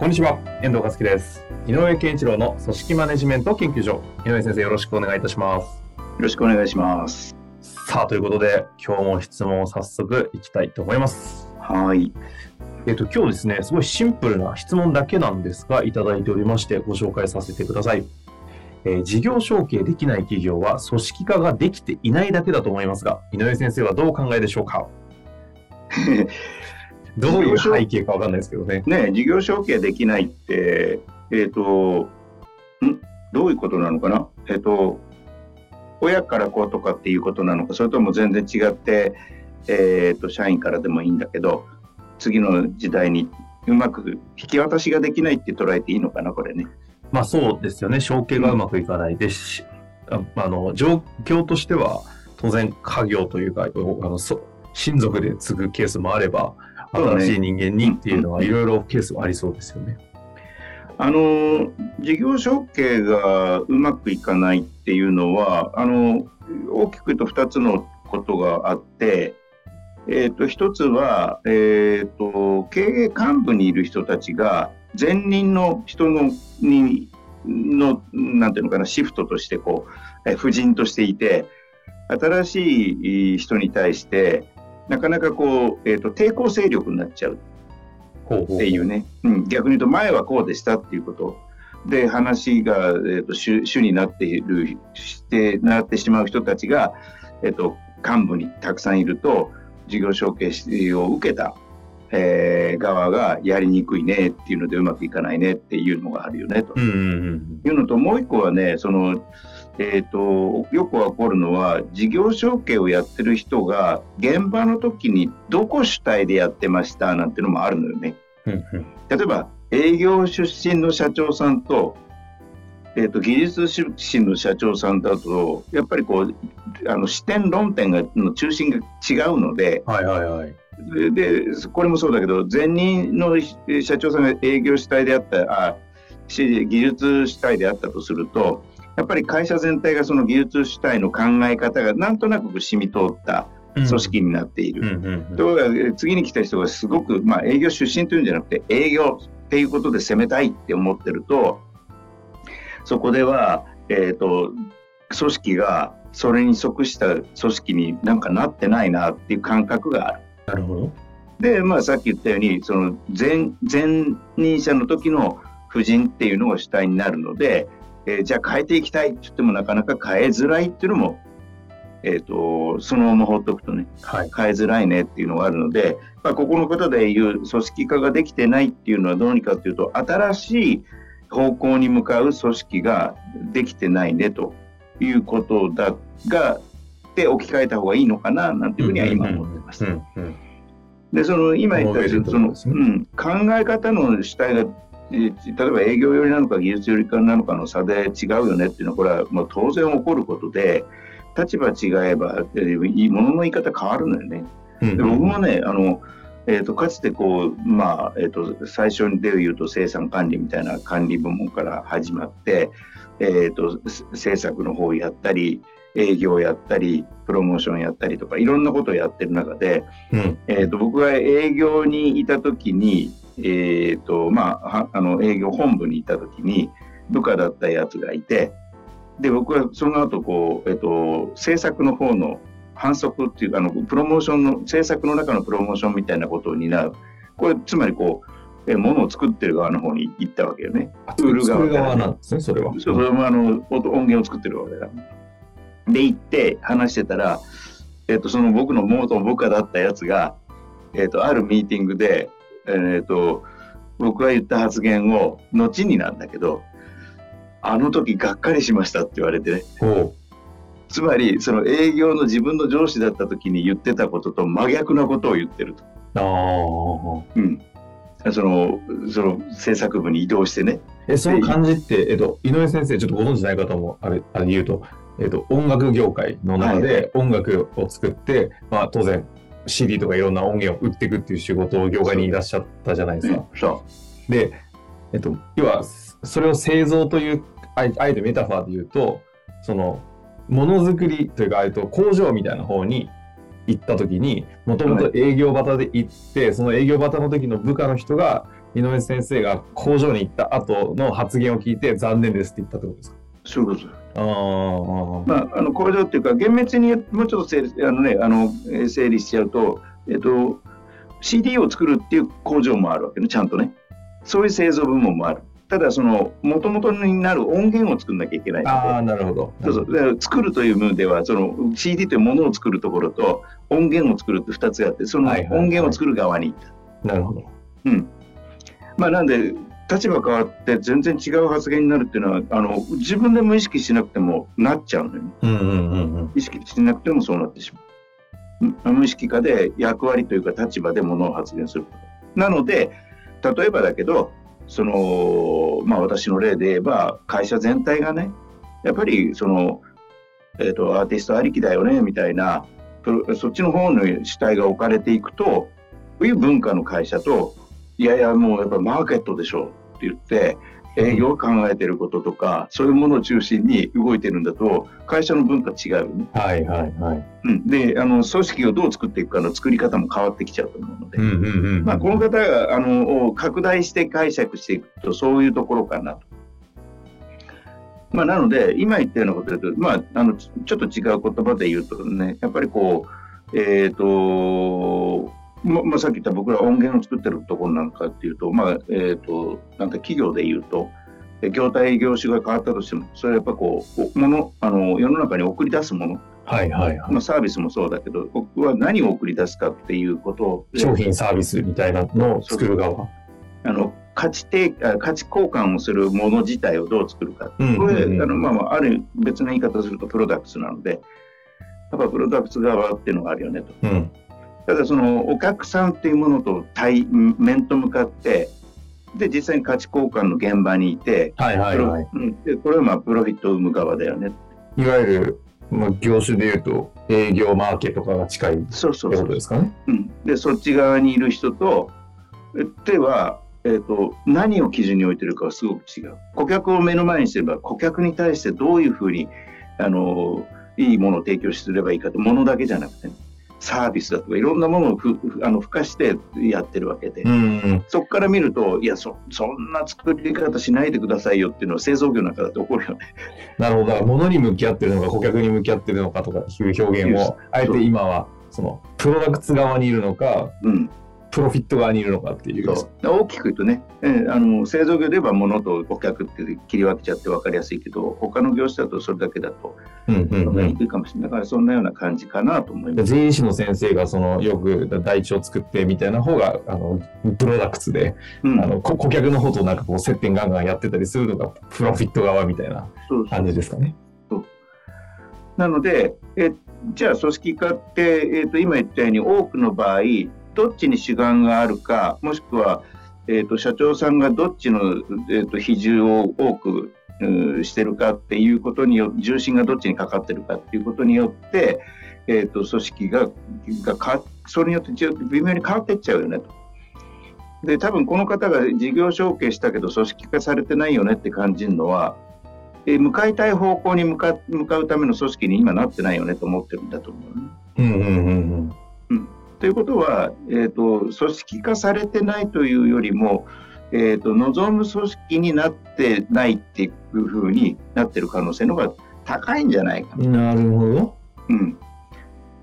こんにちは、遠藤和樹です。井上健一郎の組織マネジメント研究所。井上先生、よろしくお願いいたします。よろしくお願いします。さあ、ということで、今日も質問を早速いきたいと思います。はい。えっ、と、今日ですね、すごいシンプルな質問だけなんですが、いただいておりまして、ご紹介させてください。えー事業承継できない企業は組織化ができていないだけだと思いますが、井上先生はどうお考えでしょうか？どういう背景かわかんないですけどね。ね事業承継できないって、えっ、と、ん？どういうことなのかな？えっ、と、親から子とかっていうことなのか、それとも全然違って、えっ、と、社員からでもいいんだけど、次の時代にうまく引き渡しができないって捉えていいのかな、これね。まあそうですよね。承継がうまくいかないですし、ああの、状況としては、当然家業というか、あのそ親族で継ぐケースもあれば、新しい人間にっていうのはうんいろいろケースはありそうですよね。あの事業承継がうまくいかないっていうのはあの大きく言うと2つのことがあって、えー、と1つは、えー、と経営幹部にいる人たちが前任の人のにのなんていうのかなシフトとしてこうえ婦人としていて新しい人に対してなかなかこう、えー、と抵抗勢力になっちゃうっていうね、うん、逆に言うと前はこうでしたっていうこと。で話が、えー、と主主になっているしてなってしまう人たちが、えー、と幹部にたくさんいると事業承継を受けた、えー側がやりにくいねっていうのでうまくいかないねっていうのがあるよねと。うんうんうん。いうのともう一個はねその、えー、とよく起こるのは事業承継をやってる人が現場の時にどこ主体でやってましたなんてのもあるのよね。うんうん例えば営業出身の社長さんと,、えー、と技術出身の社長さんだとやっぱりこうあの視点論点がの中心が違うのではいはいはい。でこれもそうだけど前任の社長さんが営業主体であったあし技術主体であったとするとやっぱり会社全体がその技術主体の考え方がなんとなく染み通った組織になっている。ところがえ次に来た人がすごく、まあ、営業出身というんじゃなくて営業っていうことで攻めたいって思ってるとそこでは、えー、と組織がそれに即した組織になんかなってないなっていう感覚がある。なるほど。で、まあ、さっき言ったようにその前前任者の時の夫人っていうのが主体になるので、えーじゃあ変えていきたいって言ってもなかなか変えづらいっていうのも、えー、とそのまま放っておくとねはい。変えづらいねっていうのがあるので、まあ、ここの方でいう組織化ができてないっていうのはどうにかっていうと新しい方向に向かう組織ができてないねということだがで置き換えた方がいいのかななんていうふうには今思ってます。でその今言ったようにその、思うん、考え方の主体がえー例えば営業寄りなのか技術寄りなのかの差で違うよねっていうのはこれはもう当然起こることで立場違えば、ものの言い方変わるのよね。僕もねあの、えー、とかつてこう、まあえー、と最初で言うと生産管理みたいな管理部門から始まって、えー、とせ制作の方をやったり営業やったりプロモーションやったりとかいろんなことをやってる中で、うんえー、と僕が営業にいた時に、えーとまあ、はあの営業本部にいた時に部下だったやつがいてで僕はその後こう、えー、と制作の方の反則っていうかあのプロモーションの制作の中のプロモーションみたいなことを担うこれつまりこう、えー、物を作ってる側の方に行ったわけよね。売る側側なんですね、それは。それもあの音音源を作ってるわけだ。で行って話してたら、えっとその僕の元部下だったやつが、えっとあるミーティングで、えっと僕が言った発言を後になんだけどあの時がっかりしましたって言われてねほつまりその営業の自分の上司だった時に言ってたことと真逆なことを言ってると。う。ああ。うん、その、その制作部に移動してね。え、その感じって、えっと、井上先生、ちょっとご存知ない方もあれ、あれ言うと、えっと、音楽業界の中はいで音楽を作って、まあ当然 CD とかいろんな音源を売っていくっていう仕事を業界にいらっしゃったじゃないですか。そで、えっと、要は、それを製造という、あえてメタファーで言うと、その、ものづくりというか、えっと、工場みたいな方に行った時に、もともと営業バタで行って、その営業バタの時の部下の人が、井上先生が工場に行った後の発言を聞いて、残念ですって言ったってことですか？う。そういうことです。ああ、まあ、あの工場っていうか、厳密にもうちょっと整理あの、ね、あのえー整理しちゃうと、えっと、CD を作るっていう工場もあるわけね、ちゃんとね。そういう製造部門もある。ただ、その、もともとになる音源を作んなきゃいけないああ、なるほど。そうそう作るという部分ではその CD というものを作るところと音源を作るって2つあってそのはいはいはい音源を作る側に、なるほど。うんまあなんで立場変わって全然違う発言になるっていうのはあの自分で無意識しなくてもなっちゃうのよ。ねうんうんうんうん。意識しなくてもそうなってしまう。うん無意識化で役割というか立場でものを発言するなので例えばだけどそのまあ私の例で言えば会社全体がねやっぱりその、えー、とアーティストありきだよねみたいなそっちの方の主体が置かれていくとこういう文化の会社といやいやもうやっぱマーケットでしょって言って営業を考えてることとかそういうものを中心に動いてるんだと会社の文化違うよね。はいはいはい。うん、であの組織をどう作っていくかの作り方も変わってきちゃうと思うので、うんうんうん。まあ、この方があのを拡大して解釈していくとそういうところかなと。まあ、なので今言ったようなことだと、まあ、あのちちょっと違う言葉で言うとねやっぱりこうえっ、とままあ、さっき言った僕ら音源を作ってるところなんかっていうと、まあえー、となんか企業で言うとえ業態業種が変わったとしてもそれはやっぱこうおものあの世の中に送り出すものはいはいはいまあ、。サービスもそうだけど、僕は何を送り出すかっていうことを、商品サービスみたいなのを作る側。あの価値提あ価値交換をするもの自体をどう作るか、うんこれ、あのまあまあ、ある別の言い方をするとプロダクツなので、やっぱプロダクツ側っていうのがあるよねと。うん。ただ、そのお客さんっていうものと対面と向かって、で、実際に価値交換の現場にいて、はいはいはい。プロうんでこれはまあプロフィットを生む側だよね。いわゆる、まあ、業種で言うと営業マーケとかが近いってそうそうそうこと。ですかね。うん、でそっち側にいる人とえでは、えー、と何を基準に置いてるかはすごく違う顧客を目の前にすれば顧客に対してどういうふうにあのいいものを提供すればいいかってものだけじゃなくて、サービスだとかいろんなものをふふあの付加してやってるわけで、うんうん。そこから見るといやそそんな作り方しないでくださいよっていうのは製造業なんかだと起こるよね。なるほど。物に向き合ってるのか顧客に向き合ってるのかとかいう表現を、あえて今は、その、プロダクツ側にいるのか、うんプロフィット側にいるのかっていう。そう大きく言うとね、えーあの製造業で言えば物と顧客って切り分けちゃって分かりやすいけど他の業種だとそれだけだと分かりにうん。くいかもしれない、だからそんなような感じかなと思います。税理士の先生がそのよく台帳を作ってみたいな方があのプロダクツで、うんあのこ顧客の方となんかこう接点ガンガンやってたりするのがプロフィット側みたいなそうそう感じですかね。なので、えじゃあ組織化って、えー、と今言ったように多くの場合どっちに主眼があるかもしくは、えー、と社長さんがどっちの、えー、と比重を多くしてるかっていうことによ重心がどっちにかかってるかっていうことによって、えー、と組織ががかそれによって微妙に変わっていっちゃうよねと。で多分この方が事業承継したけど組織化されてないよねって感じるのはえー向かいたい方向に向か向かうための組織に今なってないよねと思ってるんだと思うね。うんうんうんということは、えーと、組織化されてないというよりも、えーと、望む組織になってないっていうふうになってる可能性の方が高いんじゃないかな。うん。なるほど。うん、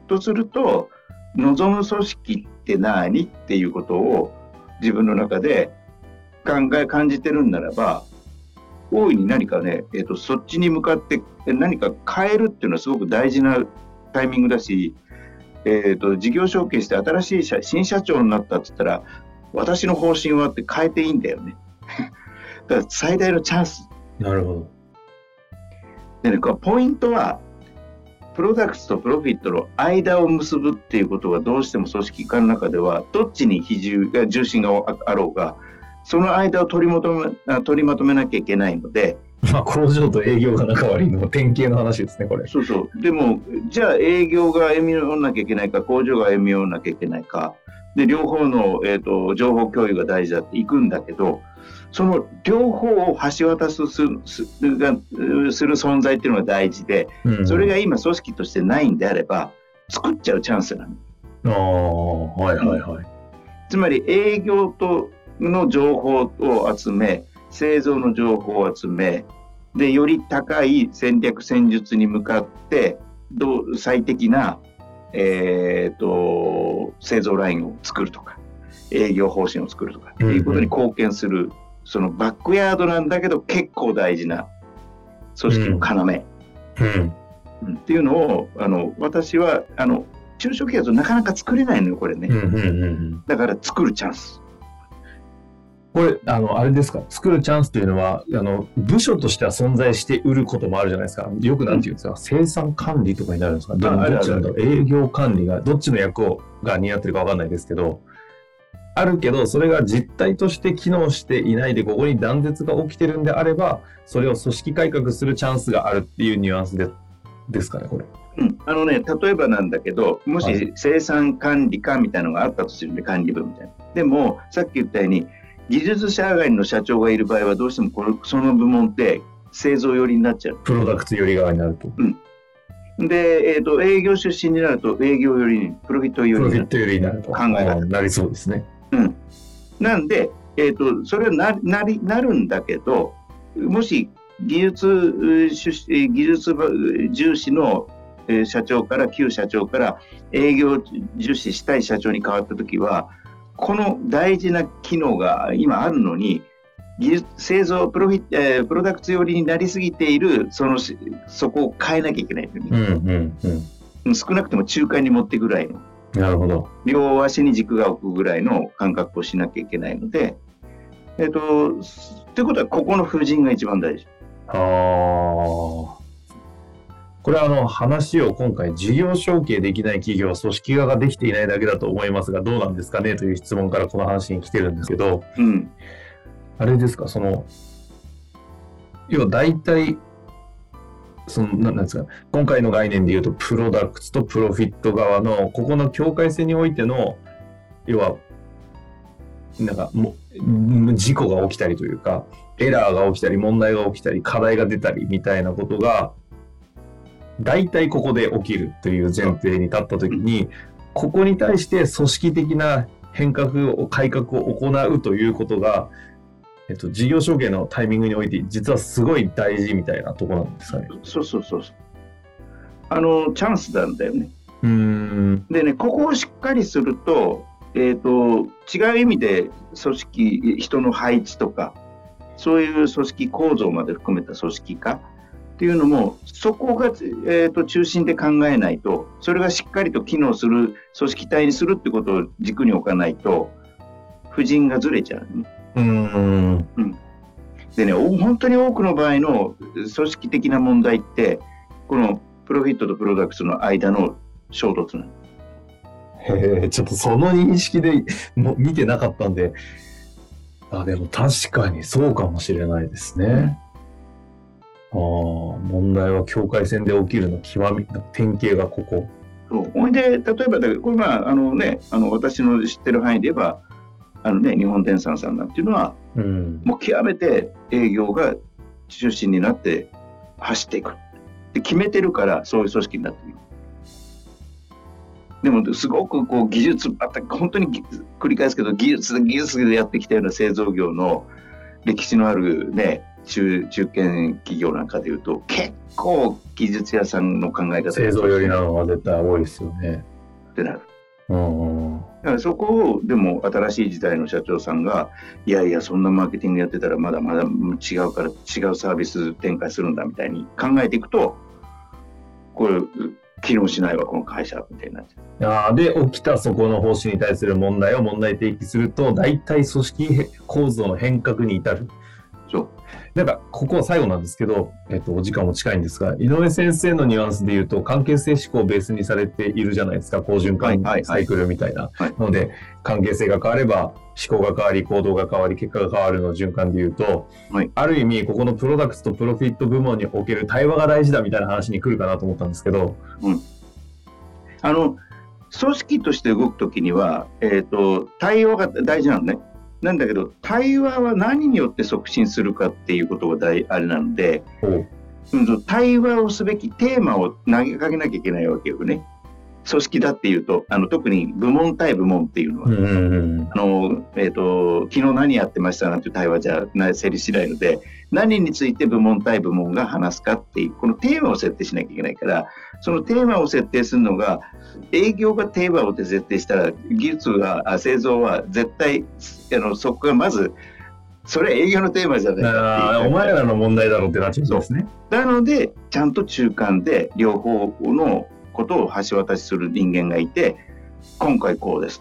とすると望む組織って何っていうことを自分の中で考え感じてるんならば大いに何かね、えーと、そっちに向かってえ何か変えるっていうのはすごく大事なタイミングだし、えーと、事業承継して新しい社新社長になったって言ったら私の方針はって変えていいんだよね。だから最大のチャンスなるほど。でね、ポイントはプロダクツとプロフィットの間を結ぶっていうことがどうしても組織化の中ではどっちに比重が重心があろうがその間を取り取りまとめなきゃいけないのでまあ、工場と営業が仲悪いの典型の話ですね、これ。そうそう。でも、じゃあ営業が歩み寄らなきゃいけないか、工場が歩み寄らなきゃいけないか、で、両方の、えーと、情報共有が大事だっていくんだけど、その両方を橋渡すすすする存在っていうのが大事で、うん、それが今組織としてないんであれば、作っちゃうチャンスなの。ああ、はいはいはい。つまり営業との情報を集め、製造の情報を集め、で、より高い戦略戦術に向かって、どう最適な、えーと、製造ラインを作るとか、営業方針を作るとかっていうことに貢献する、うんうん、そのバックヤードなんだけど結構大事な組織の要、うん。うん、っていうのをあの私はあの中小企業となかなか作れないのよこれね、うんうんうん、だから作るチャンスこれ、あの、あれですか、作るチャンスというのは、あの、部署としては存在して売ることもあるじゃないですか。よくなんていうんですか、うん、生産管理とかになるんですか、どっちなんだろう、営業管理が、どっちの役をが似合ってるかわかんないですけど、あるけど、それが実態として機能していないで、ここに断絶が起きてるんであれば、それを組織改革するチャンスがあるっていうニュアンスでですかね、これ。うん、あのね、例えばなんだけど、もし生産管理課みたいなのがあったとするんで、管理部みたいな。でも、さっき言ったように、技術者上がりの社長がいる場合はどうしてもこのその部門って製造寄りになっちゃう。プロダクツ寄り側になると。うん、で、えーと、営業出身になると営業寄りに、プロフィット寄りになるになると考え方。なりそうですね。うん、なんで、えーと、それはななりなるんだけど、もし技術技術重視の社長から旧社長から営業重視したい社長に変わった時はこの大事な機能が今あるのに、技術製造プロフィ、えー、プロダクツ寄りになりすぎているそのそこを変えなきゃいけないうんうんうん、少なくとも中間に持ってぐらいの。なるほど。両足に軸が置くぐらいの感覚をしなきゃいけないので、えーと、ということはここの風神が一番大事。あこれはあの話を今回事業承継できない企業は組織化ができていないだけだと思いますがどうなんですかねという質問からこの話に来てるんですけど、うん、あれですかその要は大体そのなんですか今回の概念で言うとプロダクツとプロフィット側のここの境界線においての要はなんかも事故が起きたりというかエラーが起きたり問題が起きたり課題が出たりみたいなことが大体ここで起きるという前提に立った時に、ここに対して組織的な変革を、改革を行うということが、えっと、事業承継のタイミングにおいて、実はすごい大事みたいなところなんですかね。そうそうそう。あの、チャンスなんだよね。うんでね、ここをしっかりすると、えっ、ー、と、違う意味で組織、人の配置とか、そういう組織構造まで含めた組織化、っていうのも、そこが、えーと、中心で考えないと、それがしっかりと機能する組織体にするってことを軸に置かないと、婦人がずれちゃう、ね。うんうん、でね、本当に多くの場合の組織的な問題って、このプロフィットとプロダクツの間の衝突なの。へえ、ちょっとその認識でも見てなかったんで、あ、でも確かにそうかもしれないですね。ああ、問題は境界線で起きるの極み、典型がここ。そうほいで、例えばこれまあ、あのね、あの私の知ってる範囲で言えば、あのね、日本電産さんなんていうのは、うん、もう極めて営業が中心になって走っていく。で決めてるからそういう組織になっている。でもすごくこう技術また本当に繰り返すけど技術技術でやってきたような製造業の歴史のあるね中中堅企業なんかでいうと結構技術屋さんの考え方製造寄りなのは絶対多いですよね。ってなる。うんだからそこをでも新しい時代の社長さんがいやいやそんなマーケティングやってたらまだまだ違うから違うサービス展開するんだみたいに考えていくとこれ機能しないわこの会社みたいになっちゃう。で起きたそこの方針に対する問題を問題提起すると大体組織構造の変革に至る。そう。なんか、ここは最後なんですけど、えっと、お時間も近いんですが、井上先生のニュアンスで言うと、関係性思考をベースにされているじゃないですか、好循環サイクルみたいな。はいなので、関係性が変われば、思考が変わり、行動が変わり、結果が変わるの循環で言うと、はいある意味、ここのプロダクツとプロフィット部門における対話が大事だみたいな話に来るかなと思ったんですけど、あの、組織として動くときには、えっ、と、対話が大事なのね。なんだけど、対話は何によって促進するかっていうことが大あれなので、うんと、対話をすべきテーマを投げかけなきゃいけないわけよね。組織だっていうと、あの特に部門対部門っていうのは、うんうんうん。あのえーと、昨日何やってましたなんていう対話じゃない成立しないので、何について部門対部門が話すかっていう、このテーマを設定しなきゃいけないから、そのテーマを設定するのが、営業がテーマを設定したら、技術が、あ製造は絶対、あのそこがまず、それは営業のテーマじゃないお前らの問題だろうってなっちゃうんですね。なので、ちゃんと中間で両方のことを橋渡しする人間がいて、今回こうです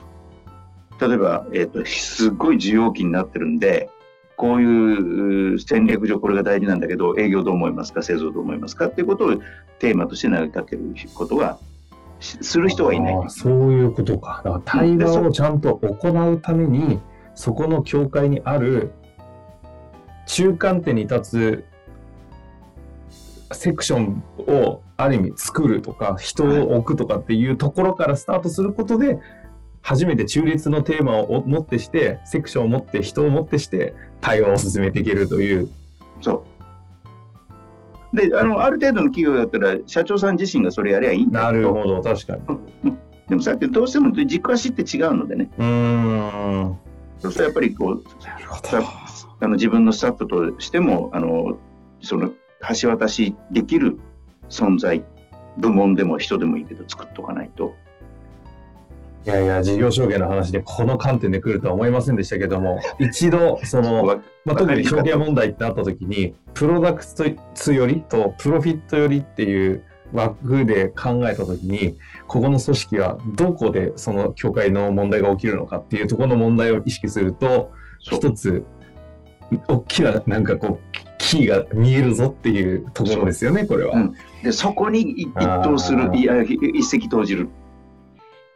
と。例えば、えっ、と、すっごい需要期になってるんで、こういう戦略上これが大事なんだけど、営業どう思いますか、製造どう思いますか？っていうことをテーマとして投げかけることがしする人はいない。そういうことか。だから対話をちゃんと行うために、そこの境界にある中間点に立つセクションをある意味作るとか、人を置くとかっていうところからスタートすることで、初めて中立のテーマをもってして、セクションを持って、人をもってして、対話を進めていけるという。そう。で、あの、ある程度の企業だったら、社長さん自身がそれやりゃいいんだなるほど、確かに。でもさっきどうしても軸足って違うのでね、うーん。そうするとやっぱりこう、なるほさあの自分のスタッフとしてもあのその橋渡しできる存在部門でも人でもいいけど作っとかないと。いやいや、事業承継の話でこの観点で来るとは思いませんでしたけども、一度、その、わまあ、特に承継問題ってあった時に、プロダクツよりとプロフィットよりっていう枠で考えた時に、ここの組織はどこでその境界の問題が起きるのかっていうところの問題を意識すると、一つ、大きななんかこう、キーが見えるぞっていうところですよね、これは。うんでそこに一投するいや一石投じる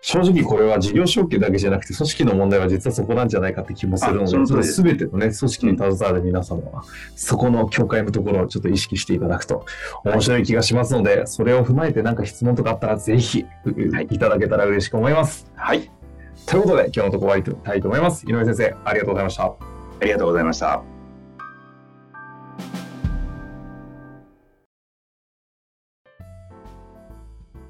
正直これは事業承継だけじゃなくて組織の問題は実はそこなんじゃないかって気もするので、あその通りですすべてのね、組織に携わる皆様は、そこの境界のところをちょっと意識していただくと面白い気がしますので、それを踏まえて何か質問とかあったらぜひはいいただけたら嬉しく思います。はいということで今日のところ終わりたいと思います。井上先生、ありがとうございました。ありがとうございました